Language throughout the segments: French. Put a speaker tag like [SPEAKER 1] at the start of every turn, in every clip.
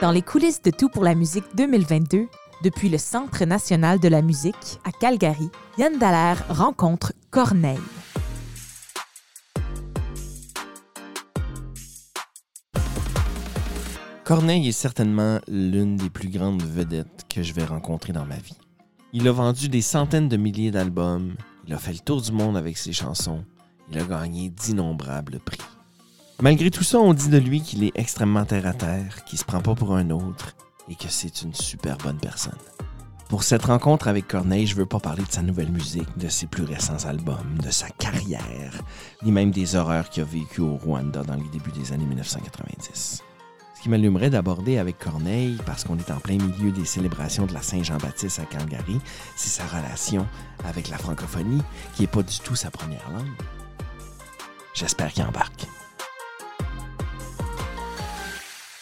[SPEAKER 1] Dans les coulisses de Tout pour la musique 2022, depuis le Centre national de la musique à Calgary, Yann Dallaire rencontre Corneille.
[SPEAKER 2] Corneille est certainement l'une des plus grandes vedettes que je vais rencontrer dans ma vie. Il a vendu des centaines de milliers d'albums, il a fait le tour du monde avec ses chansons, il a gagné d'innombrables prix. Malgré tout ça, on dit de lui qu'il est extrêmement terre à terre, qu'il se prend pas pour un autre et que c'est une super bonne personne. Pour cette rencontre avec Corneille, je veux pas parler de sa nouvelle musique, de ses plus récents albums, de sa carrière, ni même des horreurs qu'il a vécues au Rwanda dans les débuts des années 1990. Ce qui m'allumerait d'aborder avec Corneille, parce qu'on est en plein milieu des célébrations de la Saint-Jean-Baptiste à Calgary, c'est sa relation avec la francophonie, qui n'est pas du tout sa première langue. J'espère qu'il embarque.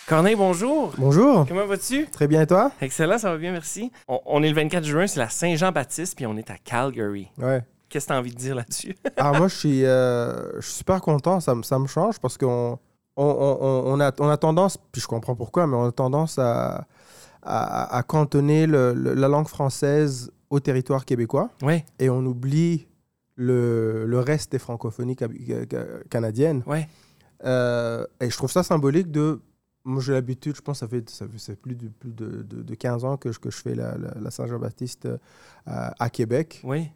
[SPEAKER 2] Corneille, bonjour.
[SPEAKER 3] Bonjour.
[SPEAKER 2] Comment vas-tu?
[SPEAKER 3] Très bien, et toi?
[SPEAKER 2] Excellent, ça va bien, merci. On, on est le 24 juin, c'est la Saint-Jean-Baptiste, puis on est à Calgary.
[SPEAKER 3] Ouais.
[SPEAKER 2] Qu'est-ce que tu as envie de dire là-dessus?
[SPEAKER 3] Alors moi, je suis, euh, je suis super content. Ça, me- ça me change parce qu'on on, on- on a, on a tendance, puis je comprends pourquoi, mais on a tendance à, à, à cantonner le- le- la langue française au territoire québécois
[SPEAKER 2] Oui,
[SPEAKER 3] et on oublie le, le reste des francophonies ca- ca- canadiennes.
[SPEAKER 2] oui.
[SPEAKER 3] Euh, et je trouve ça symbolique de. Moi, j'ai l'habitude, je pense, ça fait, ça fait plus, de, plus de, de, de 15 ans que je, que je fais la, la- la Saint-Jean-Baptiste euh, à Québec.
[SPEAKER 2] Oui.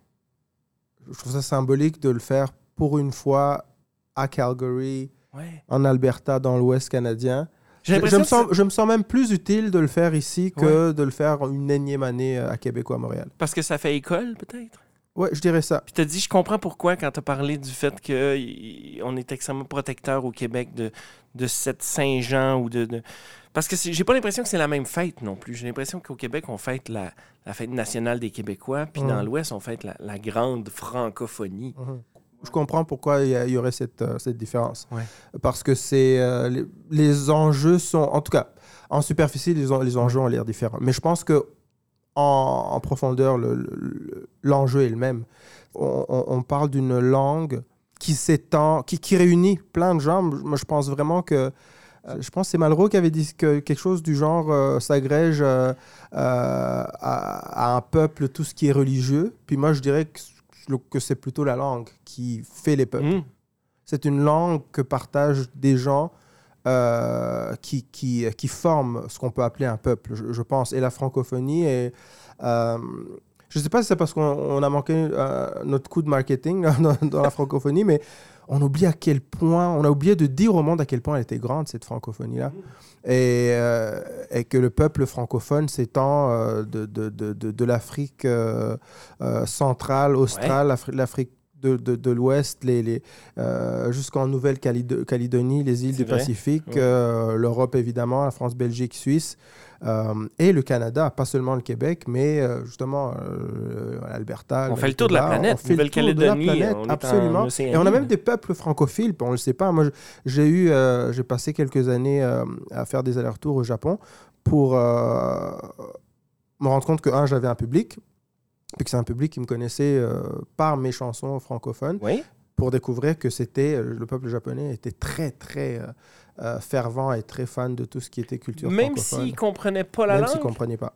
[SPEAKER 3] je trouve ça symbolique de le faire pour une fois à Calgary, en Alberta, dans l'Ouest canadien. Je, me sens, je me sens même plus utile de le faire ici que de le faire une énième année à Québec ou à Montréal.
[SPEAKER 2] parce que ça fait école, peut-être?
[SPEAKER 3] Ouais, je dirais ça.
[SPEAKER 2] Puis tu dit, je comprends pourquoi quand tu as parlé du fait qu'on est extrêmement protecteur au Québec de, de cette Saint-Jean ou de, de- Parce que j'ai pas l'impression que c'est la même fête non plus. J'ai l'impression qu'au Québec, on fête la, la fête nationale des Québécois, puis dans l'Ouest, on fête la, la grande francophonie.
[SPEAKER 3] Mhm. Je comprends pourquoi il y, aurait cette, euh, cette différence.
[SPEAKER 2] Ouais.
[SPEAKER 3] Parce que c'est euh, les, les enjeux sont, en tout cas, en superficie, les, en- les enjeux ont l'air différents. Mais je pense que en, en profondeur, le- le- l'enjeu est le même. On, on- on parle d'une langue qui s'étend, qui, qui réunit plein de gens. Moi, je pense vraiment que euh, je pense que c'est Malraux qui avait dit que quelque chose du genre euh, s'agrège euh, euh, à, à un peuple tout ce qui est religieux. Puis moi, je dirais que, que c'est plutôt la langue qui fait les peuples.
[SPEAKER 2] Mhm.
[SPEAKER 3] C'est une langue que partagent des gens euh, qui, qui, qui forment ce qu'on peut appeler un peuple, je, je pense. Et la francophonie est... euh, je ne sais pas si c'est parce qu'on on a manqué euh, notre coup de marketing dans, dans la francophonie, mais on oublie à quel point, on a oublié de dire au monde à quel point elle était grande, cette francophonie-là. Et, euh, et que le peuple francophone s'étend euh, de, de, de, de, l'Afrique euh, centrale, australe, l'Afri- l'Afrique de, de, de l'Ouest, les, les, euh, jusqu'en Nouvelle-Calédonie, les îles du
[SPEAKER 2] vrai.
[SPEAKER 3] Pacifique,
[SPEAKER 2] Ouais.
[SPEAKER 3] euh, l'Europe évidemment, la France, Belgique, Suisse, euh, et le Canada, pas seulement le Québec, mais euh, justement euh, l'Alberta.
[SPEAKER 2] On fait le tour de la planète.
[SPEAKER 3] on fait le tour de la planète, absolument. Et on a même des peuples francophiles, on ne le sait pas. Moi, j'ai eu, j'ai passé quelques années à faire des allers-retours au Japon pour me rendre compte que, un, j'avais un public, puis que c'est un public qui me connaissait euh, par mes chansons francophones,
[SPEAKER 2] Oui.
[SPEAKER 3] pour découvrir que c'était, euh, le peuple japonais était très, très euh, fervent et très fan de tout ce qui était culture
[SPEAKER 2] Même
[SPEAKER 3] francophone.
[SPEAKER 2] s'ils ne comprenaient pas la
[SPEAKER 3] même s'ils
[SPEAKER 2] langue?
[SPEAKER 3] ne comprenaient pas.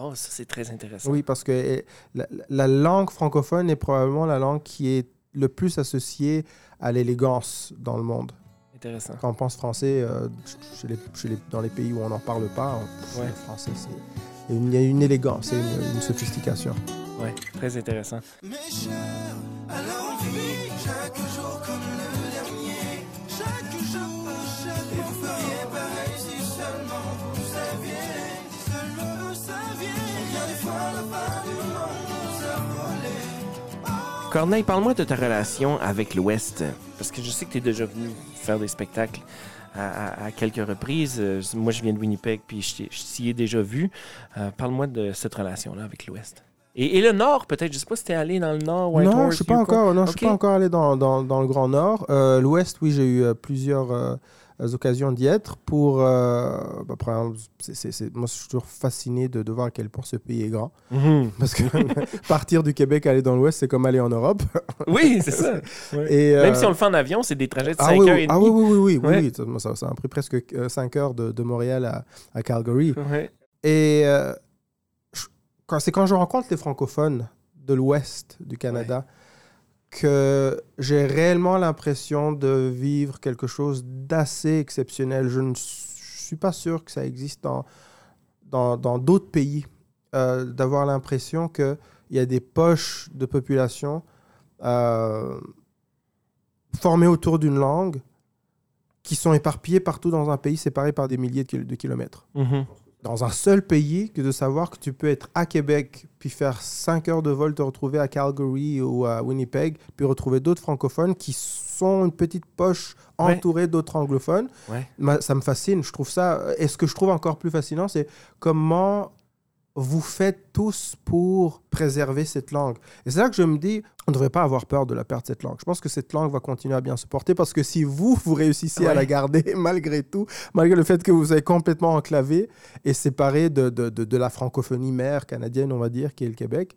[SPEAKER 2] Oh, ça, c'est très intéressant.
[SPEAKER 3] Oui, parce que eh, la, la langue francophone est probablement la langue qui est le plus associée à l'élégance dans le monde.
[SPEAKER 2] Intéressant.
[SPEAKER 3] Quand on pense français, euh, chez les- chez les- dans les pays où on n'en parle pas, on-
[SPEAKER 2] Ouais.
[SPEAKER 3] le français, il y a une- il y a une élégance et une, une sophistication.
[SPEAKER 2] Oui, très intéressant.
[SPEAKER 4] Mes chers, alors on vit chaque jour comme le dernier. Chaque jour, chaque Et vous feriez pareil si seulement vous saviez. Si seulement vous saviez. Combien de fois la fin du monde nous a volé.
[SPEAKER 2] Corneille, parle-moi de ta relation avec l'Ouest. Parce que je sais que tu es déjà venu faire des spectacles à, à- à quelques reprises. Euh, Moi, je viens de Winnipeg, puis je t'y ai déjà vu. Euh, parle-moi de cette relation-là avec l'Ouest. Et, et le Nord, peut-être. Je sais pas si tu es allé dans le Nord,
[SPEAKER 3] non,
[SPEAKER 2] Whitehorse,
[SPEAKER 3] je ne suis pas
[SPEAKER 2] Yukon.
[SPEAKER 3] encore, non, je
[SPEAKER 2] Ok.
[SPEAKER 3] suis pas encore allé dans, dans, dans le Grand Nord. Euh, L'Ouest, oui, j'ai eu euh, plusieurs euh, occasions d'y être pour. euh, bah, par exemple, moi, je suis toujours fasciné de, de voir à quel point ce pays est grand.
[SPEAKER 2] Mhm.
[SPEAKER 3] Parce que partir du Québec, aller dans l'Ouest, c'est comme aller en Europe.
[SPEAKER 2] Oui, c'est ça.
[SPEAKER 3] Et,
[SPEAKER 2] Même si on le fait en avion, c'est des trajets de
[SPEAKER 3] ah
[SPEAKER 2] 5
[SPEAKER 3] oui,
[SPEAKER 2] heures
[SPEAKER 3] oui,
[SPEAKER 2] et
[SPEAKER 3] ah
[SPEAKER 2] demie.
[SPEAKER 3] oui, oui, oui, oui,
[SPEAKER 2] Ouais.
[SPEAKER 3] oui, Ça, a pris presque 5 heures de, de Montréal à, à Calgary.
[SPEAKER 2] Ouais.
[SPEAKER 3] Et je- quand, c'est quand je rencontre les francophones de l'Ouest du Canada que j'ai réellement l'impression de vivre quelque chose d'assez exceptionnel. Je ne suis pas sûr que ça existe dans, dans, dans d'autres pays, euh, d'avoir l'impression qu'il y a des poches de population euh, formées autour d'une langue qui sont éparpillées partout dans un pays séparé par des milliers de kilomètres
[SPEAKER 2] Mhm.
[SPEAKER 3] Dans un seul pays que de savoir que tu peux être à Québec, puis faire 5 heures de vol, te retrouver à Calgary ou à Winnipeg, puis retrouver d'autres francophones qui sont une petite poche
[SPEAKER 2] Ouais.
[SPEAKER 3] entourée d'autres anglophones.
[SPEAKER 2] Ouais.
[SPEAKER 3] Ça me fascine. Je trouve ça. Et ce que je trouve encore plus fascinant, c'est comment vous faites tous pour préserver cette langue. Et c'est là que je me dis, on ne devrait pas avoir peur de la perte de cette langue. Je pense que cette langue va continuer à bien se porter parce que si vous, vous réussissez à la garder malgré tout, malgré le fait que vous êtes complètement enclavé et séparé de, de, de- de la francophonie mère canadienne, on va dire, qui est le Québec,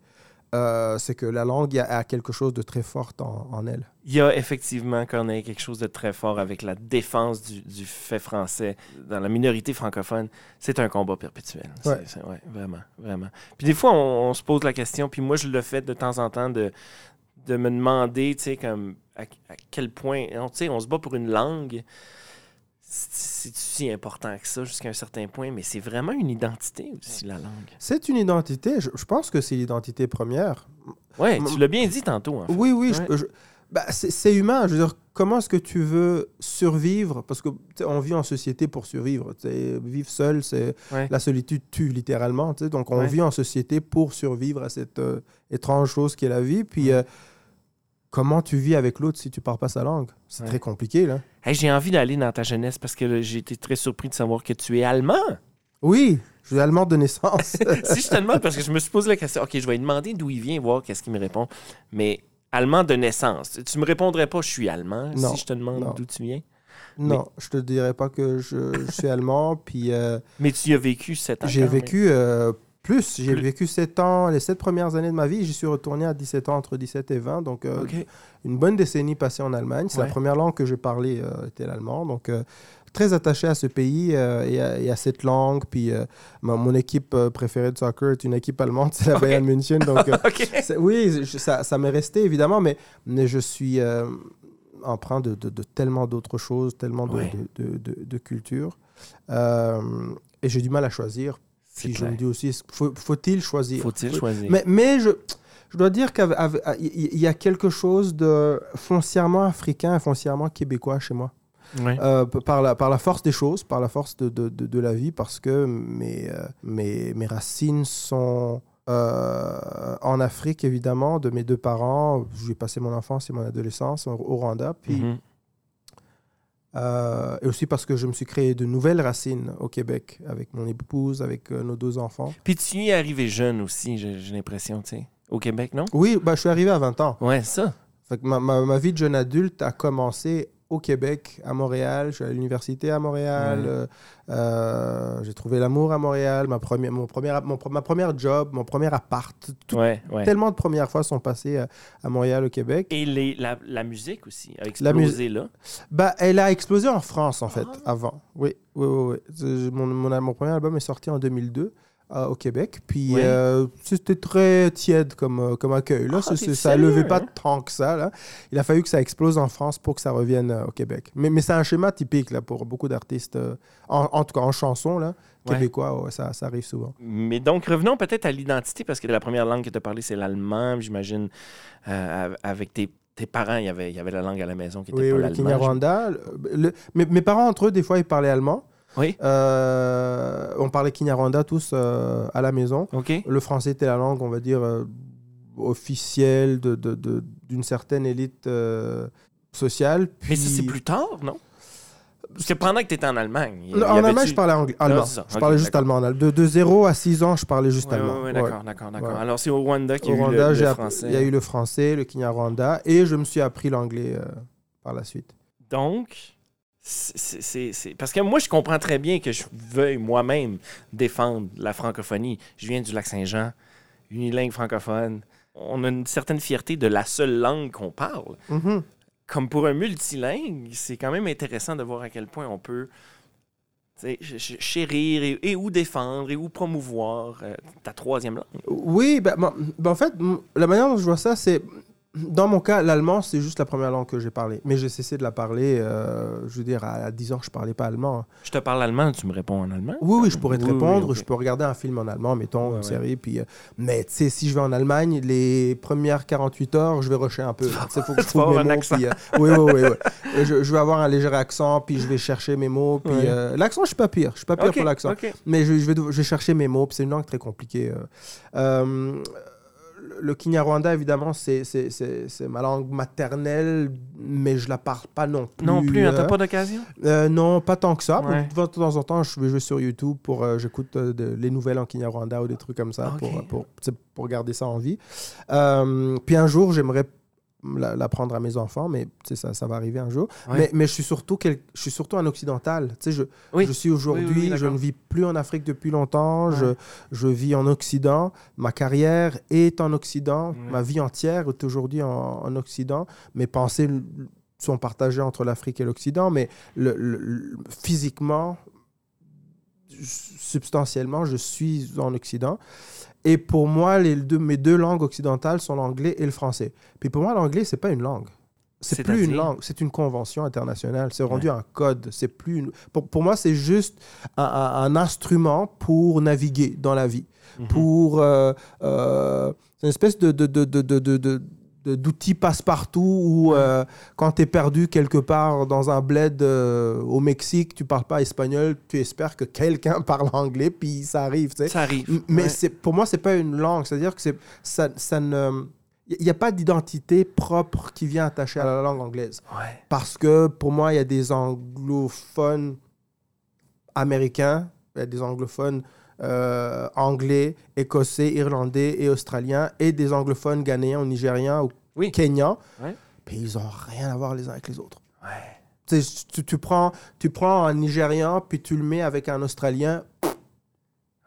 [SPEAKER 3] euh, c'est que la langue a, a quelque chose de très fort en, en elle.
[SPEAKER 2] Il y a effectivement, Corneille, quelque chose de très fort avec la défense du, du fait français dans la minorité francophone. C'est un combat perpétuel.
[SPEAKER 3] Ouais.
[SPEAKER 2] c'est- ouais, vraiment, vraiment. Puis des fois, on, on se pose la question, puis moi, je le fais de temps en temps de, de me demander, tu sais, comme à, à quel point, on, tu sais, on se bat pour une langue. C'est si important que ça jusqu'à un certain point, mais c'est vraiment une identité aussi, la langue.
[SPEAKER 3] C'est une identité, je, je pense que c'est l'identité première.
[SPEAKER 2] Ouais,
[SPEAKER 3] M-
[SPEAKER 2] tu l'as bien dit tantôt, en fait.
[SPEAKER 3] Oui, oui,
[SPEAKER 2] Ouais.
[SPEAKER 3] je- bah, c'est c'est humain. Je veux dire, comment est-ce que tu veux survivre? Parce que on vit en société pour survivre. Vivre seul, c'est
[SPEAKER 2] Ouais.
[SPEAKER 3] la solitude tue littéralement. Donc, on
[SPEAKER 2] Ouais.
[SPEAKER 3] vit en société pour survivre à cette euh, étrange chose qui est la vie. Puis, euh, comment tu vis avec l'autre si tu parles pas sa langue? C'est
[SPEAKER 2] Ouais.
[SPEAKER 3] très compliqué, là.
[SPEAKER 2] Hey, J'ai envie d'aller dans ta jeunesse parce que là, j'ai été très surpris de savoir que tu es allemand.
[SPEAKER 3] Oui, je suis allemand de naissance.
[SPEAKER 2] si je te demande, parce que je me suis posé la question, OK, je vais lui demander d'où il vient, voir qu'est-ce qu'il me répond. Mais allemand de naissance, tu me répondrais pas, je suis allemand,
[SPEAKER 3] Non,
[SPEAKER 2] si je te demande d'où tu viens.
[SPEAKER 3] non, je te dirais pas que je, je suis allemand. Puis, euh,
[SPEAKER 2] Mais tu y as vécu sept ans.
[SPEAKER 3] J'ai vécu euh, plus. J'ai
[SPEAKER 2] Plus.
[SPEAKER 3] vécu 7 ans, les 7 premières années de ma vie. J'y suis retourné à 17 ans, entre 17 et 20. Donc, euh, une bonne décennie passée en Allemagne. C'est
[SPEAKER 2] Ouais.
[SPEAKER 3] la première langue que j'ai parlée, euh, était l'allemand. Donc, euh, très attaché à ce pays euh, et, à, et à cette langue. Puis, ma- mon équipe préférée de soccer est une équipe allemande, c'est la. Bayern München. Donc, oui, je- ça, ça m'est resté évidemment, mais, mais je suis empreint de, de- de tellement d'autres choses, tellement de,
[SPEAKER 2] Ouais.
[SPEAKER 3] de, de, de- de culture. Euh, et j'ai du mal à choisir. Puis je
[SPEAKER 2] clair.
[SPEAKER 3] me dis aussi, faut- faut-il choisir?
[SPEAKER 2] Faut-il
[SPEAKER 3] Faut-
[SPEAKER 2] choisir?
[SPEAKER 3] Mais, mais je, je dois dire qu'il y a quelque chose de foncièrement africain et foncièrement québécois chez moi. Euh, par, la, par la force des choses, par la force de, de, de- de la vie, parce que mes, euh, mes, mes racines sont euh, en Afrique, évidemment, de mes deux parents. J'ai passé mon enfance et mon adolescence au, au Rwanda. Puis,
[SPEAKER 2] Mhm.
[SPEAKER 3] Euh, et aussi parce que je me suis créé de nouvelles racines au Québec, avec mon épouse, avec euh, nos deux enfants.
[SPEAKER 2] Puis tu y es arrivé jeune aussi, j'ai j'ai l'impression, tu sais. Au Québec, non?
[SPEAKER 3] Oui, bah, je suis arrivé à 20 ans.
[SPEAKER 2] Ouais, ça.
[SPEAKER 3] Fait que ma, ma- ma vie de jeune adulte a commencé au Québec, à Montréal. Je suis à l'université à Montréal. Euh, euh, j'ai trouvé l'amour à Montréal. Ma première, mon premier, mon, ma première job, mon premier appart. Tout-
[SPEAKER 2] Ouais, ouais.
[SPEAKER 3] Tellement de premières fois sont passées à, à Montréal, au Québec.
[SPEAKER 2] Et les, la, la musique aussi a
[SPEAKER 3] La
[SPEAKER 2] explosé là.
[SPEAKER 3] Bah, elle a explosé en France, en fait,
[SPEAKER 2] Ah.
[SPEAKER 3] avant. Oui, oui, oui. oui. Mon, mon premier album est sorti en 2002. Euh, au Québec, puis euh, c'était très tiède comme, euh, comme accueil. Là,
[SPEAKER 2] Ah,
[SPEAKER 3] ça ne levait pas tant que ça. Là. Il a fallu que ça explose en France pour que ça revienne euh, au Québec. Mais, mais c'est un schéma typique là, pour beaucoup d'artistes, en, en tout cas en chanson, là,
[SPEAKER 2] Ouais.
[SPEAKER 3] québécois, ouais, ça, ça arrive souvent.
[SPEAKER 2] Mais donc, revenons peut-être à l'identité, parce que la première langue que tu as parlé, c'est l'allemand. J'imagine, avec tes, tes parents, il y, avait, il y avait la langue à la maison qui était
[SPEAKER 3] Oui,
[SPEAKER 2] pas
[SPEAKER 3] oui, le
[SPEAKER 2] l'allemand.
[SPEAKER 3] Kinyarwanda. le- le- mes, mes parents, entre eux, des fois, ils parlaient allemand.
[SPEAKER 2] Oui.
[SPEAKER 3] Euh, on parlait Kinyarwanda tous euh, à la maison. Le français était la langue, on va dire, euh, officielle de- de- de- d'une certaine élite sociale.
[SPEAKER 2] Mais ça, c'est plus tard, non? Parce que pendant que tu étais en Allemagne. il y
[SPEAKER 3] Non, en Allemagne, je parlais anglais, allemand.
[SPEAKER 2] ça.
[SPEAKER 3] Je parlais juste allemand. De, de 0 à 6 ans, je parlais juste
[SPEAKER 2] Ouais,
[SPEAKER 3] allemand.
[SPEAKER 2] ouais, Ouais. d'accord, d'accord, d'accord. Alors, c'est au Rwanda qu'il y a eu le, le français.
[SPEAKER 3] il y a eu le français, le Kinyarwanda, et je me suis appris l'anglais par la suite.
[SPEAKER 2] Donc, c'est- Parce que moi, je comprends très bien que je veuille moi-même défendre la francophonie. Je viens du lac Saint-Jean, unilingue francophone. On a une certaine fierté de la seule langue qu'on parle.
[SPEAKER 3] Mhm.
[SPEAKER 2] Comme pour un multilingue, c'est quand même intéressant de voir à quel point on peut ch- chérir et, et ou défendre et ou promouvoir euh, ta troisième langue.
[SPEAKER 3] Oui, ben, ben, en fait, la manière dont je vois ça, c'est. Dans mon cas, l'allemand, c'est juste la première langue que j'ai parlé. Mais j'ai cessé de la parler, euh, je veux dire, à, à 10 ans, je parlais pas allemand.
[SPEAKER 2] Je te parle allemand, tu me réponds en allemand?
[SPEAKER 3] Oui, oui, je pourrais te
[SPEAKER 2] Oui, oui,
[SPEAKER 3] répondre. Je peux regarder un film en allemand, mettons,
[SPEAKER 2] Ouais,
[SPEAKER 3] une
[SPEAKER 2] ouais.
[SPEAKER 3] série. Puis, euh, mais tu sais, si je vais en Allemagne, les premières 48 heures, je vais rusher un peu. Il faut que je trouve
[SPEAKER 2] avoir
[SPEAKER 3] mes
[SPEAKER 2] un
[SPEAKER 3] mots.
[SPEAKER 2] accent.
[SPEAKER 3] puis, euh, oui, oui, oui. oui. Je, je vais avoir un léger accent, puis je vais chercher mes mots. Puis
[SPEAKER 2] Ouais.
[SPEAKER 3] l'accent, je suis pas pire. Je suis pas pire pour l'accent. Mais je, je vais, je vais chercher mes mots, puis c'est une langue très compliquée. euh. Le Kinyarwanda, évidemment, c'est ma langue maternelle, mais je la parle pas non plus.
[SPEAKER 2] Non plus, hein, t'as
[SPEAKER 3] euh,
[SPEAKER 2] pas d'occasion?
[SPEAKER 3] euh, non, pas tant que ça.
[SPEAKER 2] Ouais.
[SPEAKER 3] De temps en temps, je vais jouer sur YouTube pour euh, j'écoute euh, les nouvelles en Kinyarwanda ou des trucs comme ça
[SPEAKER 2] Ok.
[SPEAKER 3] pour, pour, pour garder ça en vie. Puis un jour, j'aimerais l'apprendre à mes enfants, mais ça, ça va arriver un jour.
[SPEAKER 2] Ouais.
[SPEAKER 3] Mais, mais je suis surtout quel- je suis surtout un occidental. Je,
[SPEAKER 2] Oui.
[SPEAKER 3] je suis aujourd'hui,
[SPEAKER 2] Oui, oui, oui,
[SPEAKER 3] je ne vis plus en Afrique depuis longtemps.
[SPEAKER 2] Ouais.
[SPEAKER 3] Je, je vis en Occident. Ma carrière est en Occident.
[SPEAKER 2] Ouais.
[SPEAKER 3] Ma vie entière est aujourd'hui en, en Occident. Mes pensées sont partagées entre l'Afrique et l'Occident, mais le, le- le- physiquement, substantiellement, je suis en Occident. Et pour moi, les deux, mes deux langues occidentales sont l'anglais et le français. Puis pour moi, l'anglais, c'est pas une langue. C'est plus une langue, c'est une convention internationale. C'est rendu un code. C'est plus une- pour, pour moi, c'est juste un, un- un instrument pour naviguer dans la vie.
[SPEAKER 2] Mhm.
[SPEAKER 3] Pour euh, euh, c'est une espèce de, de, de, de, de, de- de- de- d'outil passe-partout où euh, quand tu es perdu quelque part dans un bled euh, au Mexique, tu parles pas espagnol, tu espères que quelqu'un parle anglais, puis ça arrive. tu sais.
[SPEAKER 2] Ça arrive.
[SPEAKER 3] Mais
[SPEAKER 2] Ouais.
[SPEAKER 3] c'est pour moi, c'est pas une langue. C'est-à-dire que c'est ça, ça ne. Il n'y a pas d'identité propre qui vient attacher à la langue anglaise.
[SPEAKER 2] Ouais.
[SPEAKER 3] Parce que pour moi, il y a des anglophones américains, il y a des anglophones euh, anglais, écossais, irlandais et australiens, et des anglophones ghanéens ou nigériens ou
[SPEAKER 2] Oui.
[SPEAKER 3] kenyans.
[SPEAKER 2] Ouais.
[SPEAKER 3] Ils n'ont rien à voir les uns avec les autres.
[SPEAKER 2] Ouais.
[SPEAKER 3] Tu, prends, tu prends un Nigérian, puis tu le mets avec un Australien,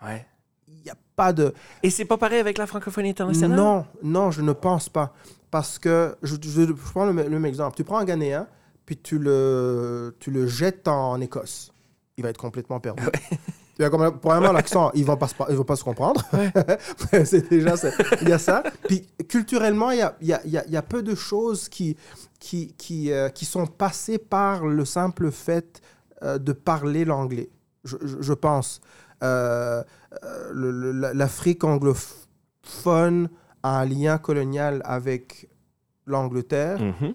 [SPEAKER 2] Ouais.
[SPEAKER 3] il n'y a pas de...
[SPEAKER 2] Et c'est pas pareil avec la francophonie internationale?
[SPEAKER 3] Non, non, je ne pense pas. Parce que, je, je- je prends le, même exemple. Tu prends un Ghanéen, puis tu le, tu le jettes en Écosse. Il va être complètement perdu. comme- Premièrement, l'accent, il ne va, pas se par- il va pas se comprendre. c'est déjà ça. Il y a ça. Puis culturellement, il y a, il y a- il y a- il y a peu de choses qui, qui, qui, euh, qui sont passées par le simple fait euh, de parler l'anglais, je, je- je pense. Euh, euh, L'Afrique anglophone a un lien colonial avec l'Angleterre,
[SPEAKER 2] Mhm.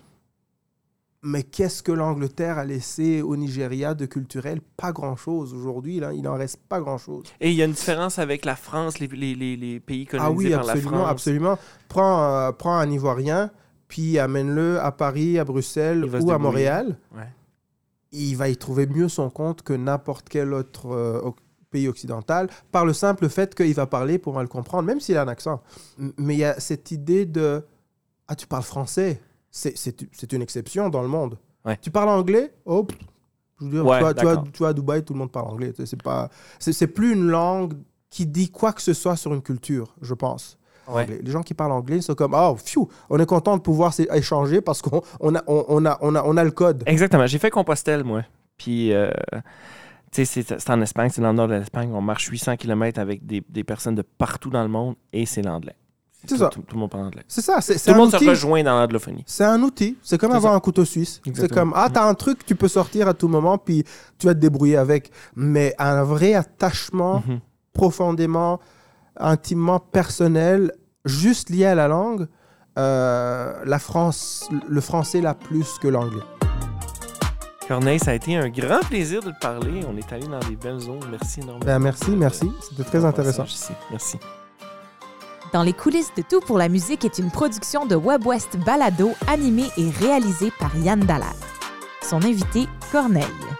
[SPEAKER 3] Mais qu'est-ce que l'Angleterre a laissé au Nigeria de culturel? Pas grand-chose aujourd'hui, il n'en reste pas grand-chose.
[SPEAKER 2] Et il y a une différence avec la France, les, les, les, les pays
[SPEAKER 3] Ah
[SPEAKER 2] colonisés
[SPEAKER 3] oui,
[SPEAKER 2] par la
[SPEAKER 3] absolument,
[SPEAKER 2] France.
[SPEAKER 3] absolument. Prends, euh, prends un Ivoirien, puis amène-le à Paris, à Bruxelles ou à. Montréal.
[SPEAKER 2] Ouais.
[SPEAKER 3] Il va y trouver mieux son compte que n'importe quel autre euh, pays occidental, par le simple fait qu'il va parler pour le comprendre, même s'il a un accent. Mais il y a cette idée de « Ah, tu parles français ?» C'est- une exception dans le monde.
[SPEAKER 2] Ouais.
[SPEAKER 3] Tu parles anglais Oh, je veux dire,
[SPEAKER 2] Ouais,
[SPEAKER 3] tu, vas, tu, tu à Dubaï, tout le monde parle anglais. C'est pas, c'est c'est plus une langue qui dit quoi que ce soit sur une culture, je pense.
[SPEAKER 2] Ouais.
[SPEAKER 3] Les gens qui parlent anglais sont comme oh, phew, on est content de pouvoir échanger parce qu'on on a, on, on a, on a, on a le code.
[SPEAKER 2] Exactement. J'ai fait Compostelle, moi. Puis, euh, tu sais, c'est c'est en Espagne, c'est dans le nord de l'Espagne. On marche 800 km avec des, des personnes de partout dans le monde et c'est l'anglais.
[SPEAKER 3] C'est ça.
[SPEAKER 2] Tout, tout le monde parle anglais.
[SPEAKER 3] C'est ça, c'est
[SPEAKER 2] Tout le monde se
[SPEAKER 3] outil.
[SPEAKER 2] rejoint dans l'anglophonie.
[SPEAKER 3] C'est un outil. C'est comme avoir
[SPEAKER 2] ça.
[SPEAKER 3] un couteau suisse. C'est comme, ah, t'as un truc, tu peux sortir à tout moment, puis tu vas te débrouiller avec. Mais un vrai attachement
[SPEAKER 2] Mhm.
[SPEAKER 3] profondément, intimement personnel, juste lié à la langue, euh, la France, le français l'a plus que l'anglais.
[SPEAKER 2] Corneille, ça a été un grand plaisir de te parler. On est allé dans des belles zones. Merci énormément.
[SPEAKER 3] Ben, merci, merci. C'était très intéressant.
[SPEAKER 2] Merci.
[SPEAKER 1] Dans les coulisses de Tout pour la musique est une production de WebWest Balado animée et réalisée par Yann Dallaire. Son invité, Corneille.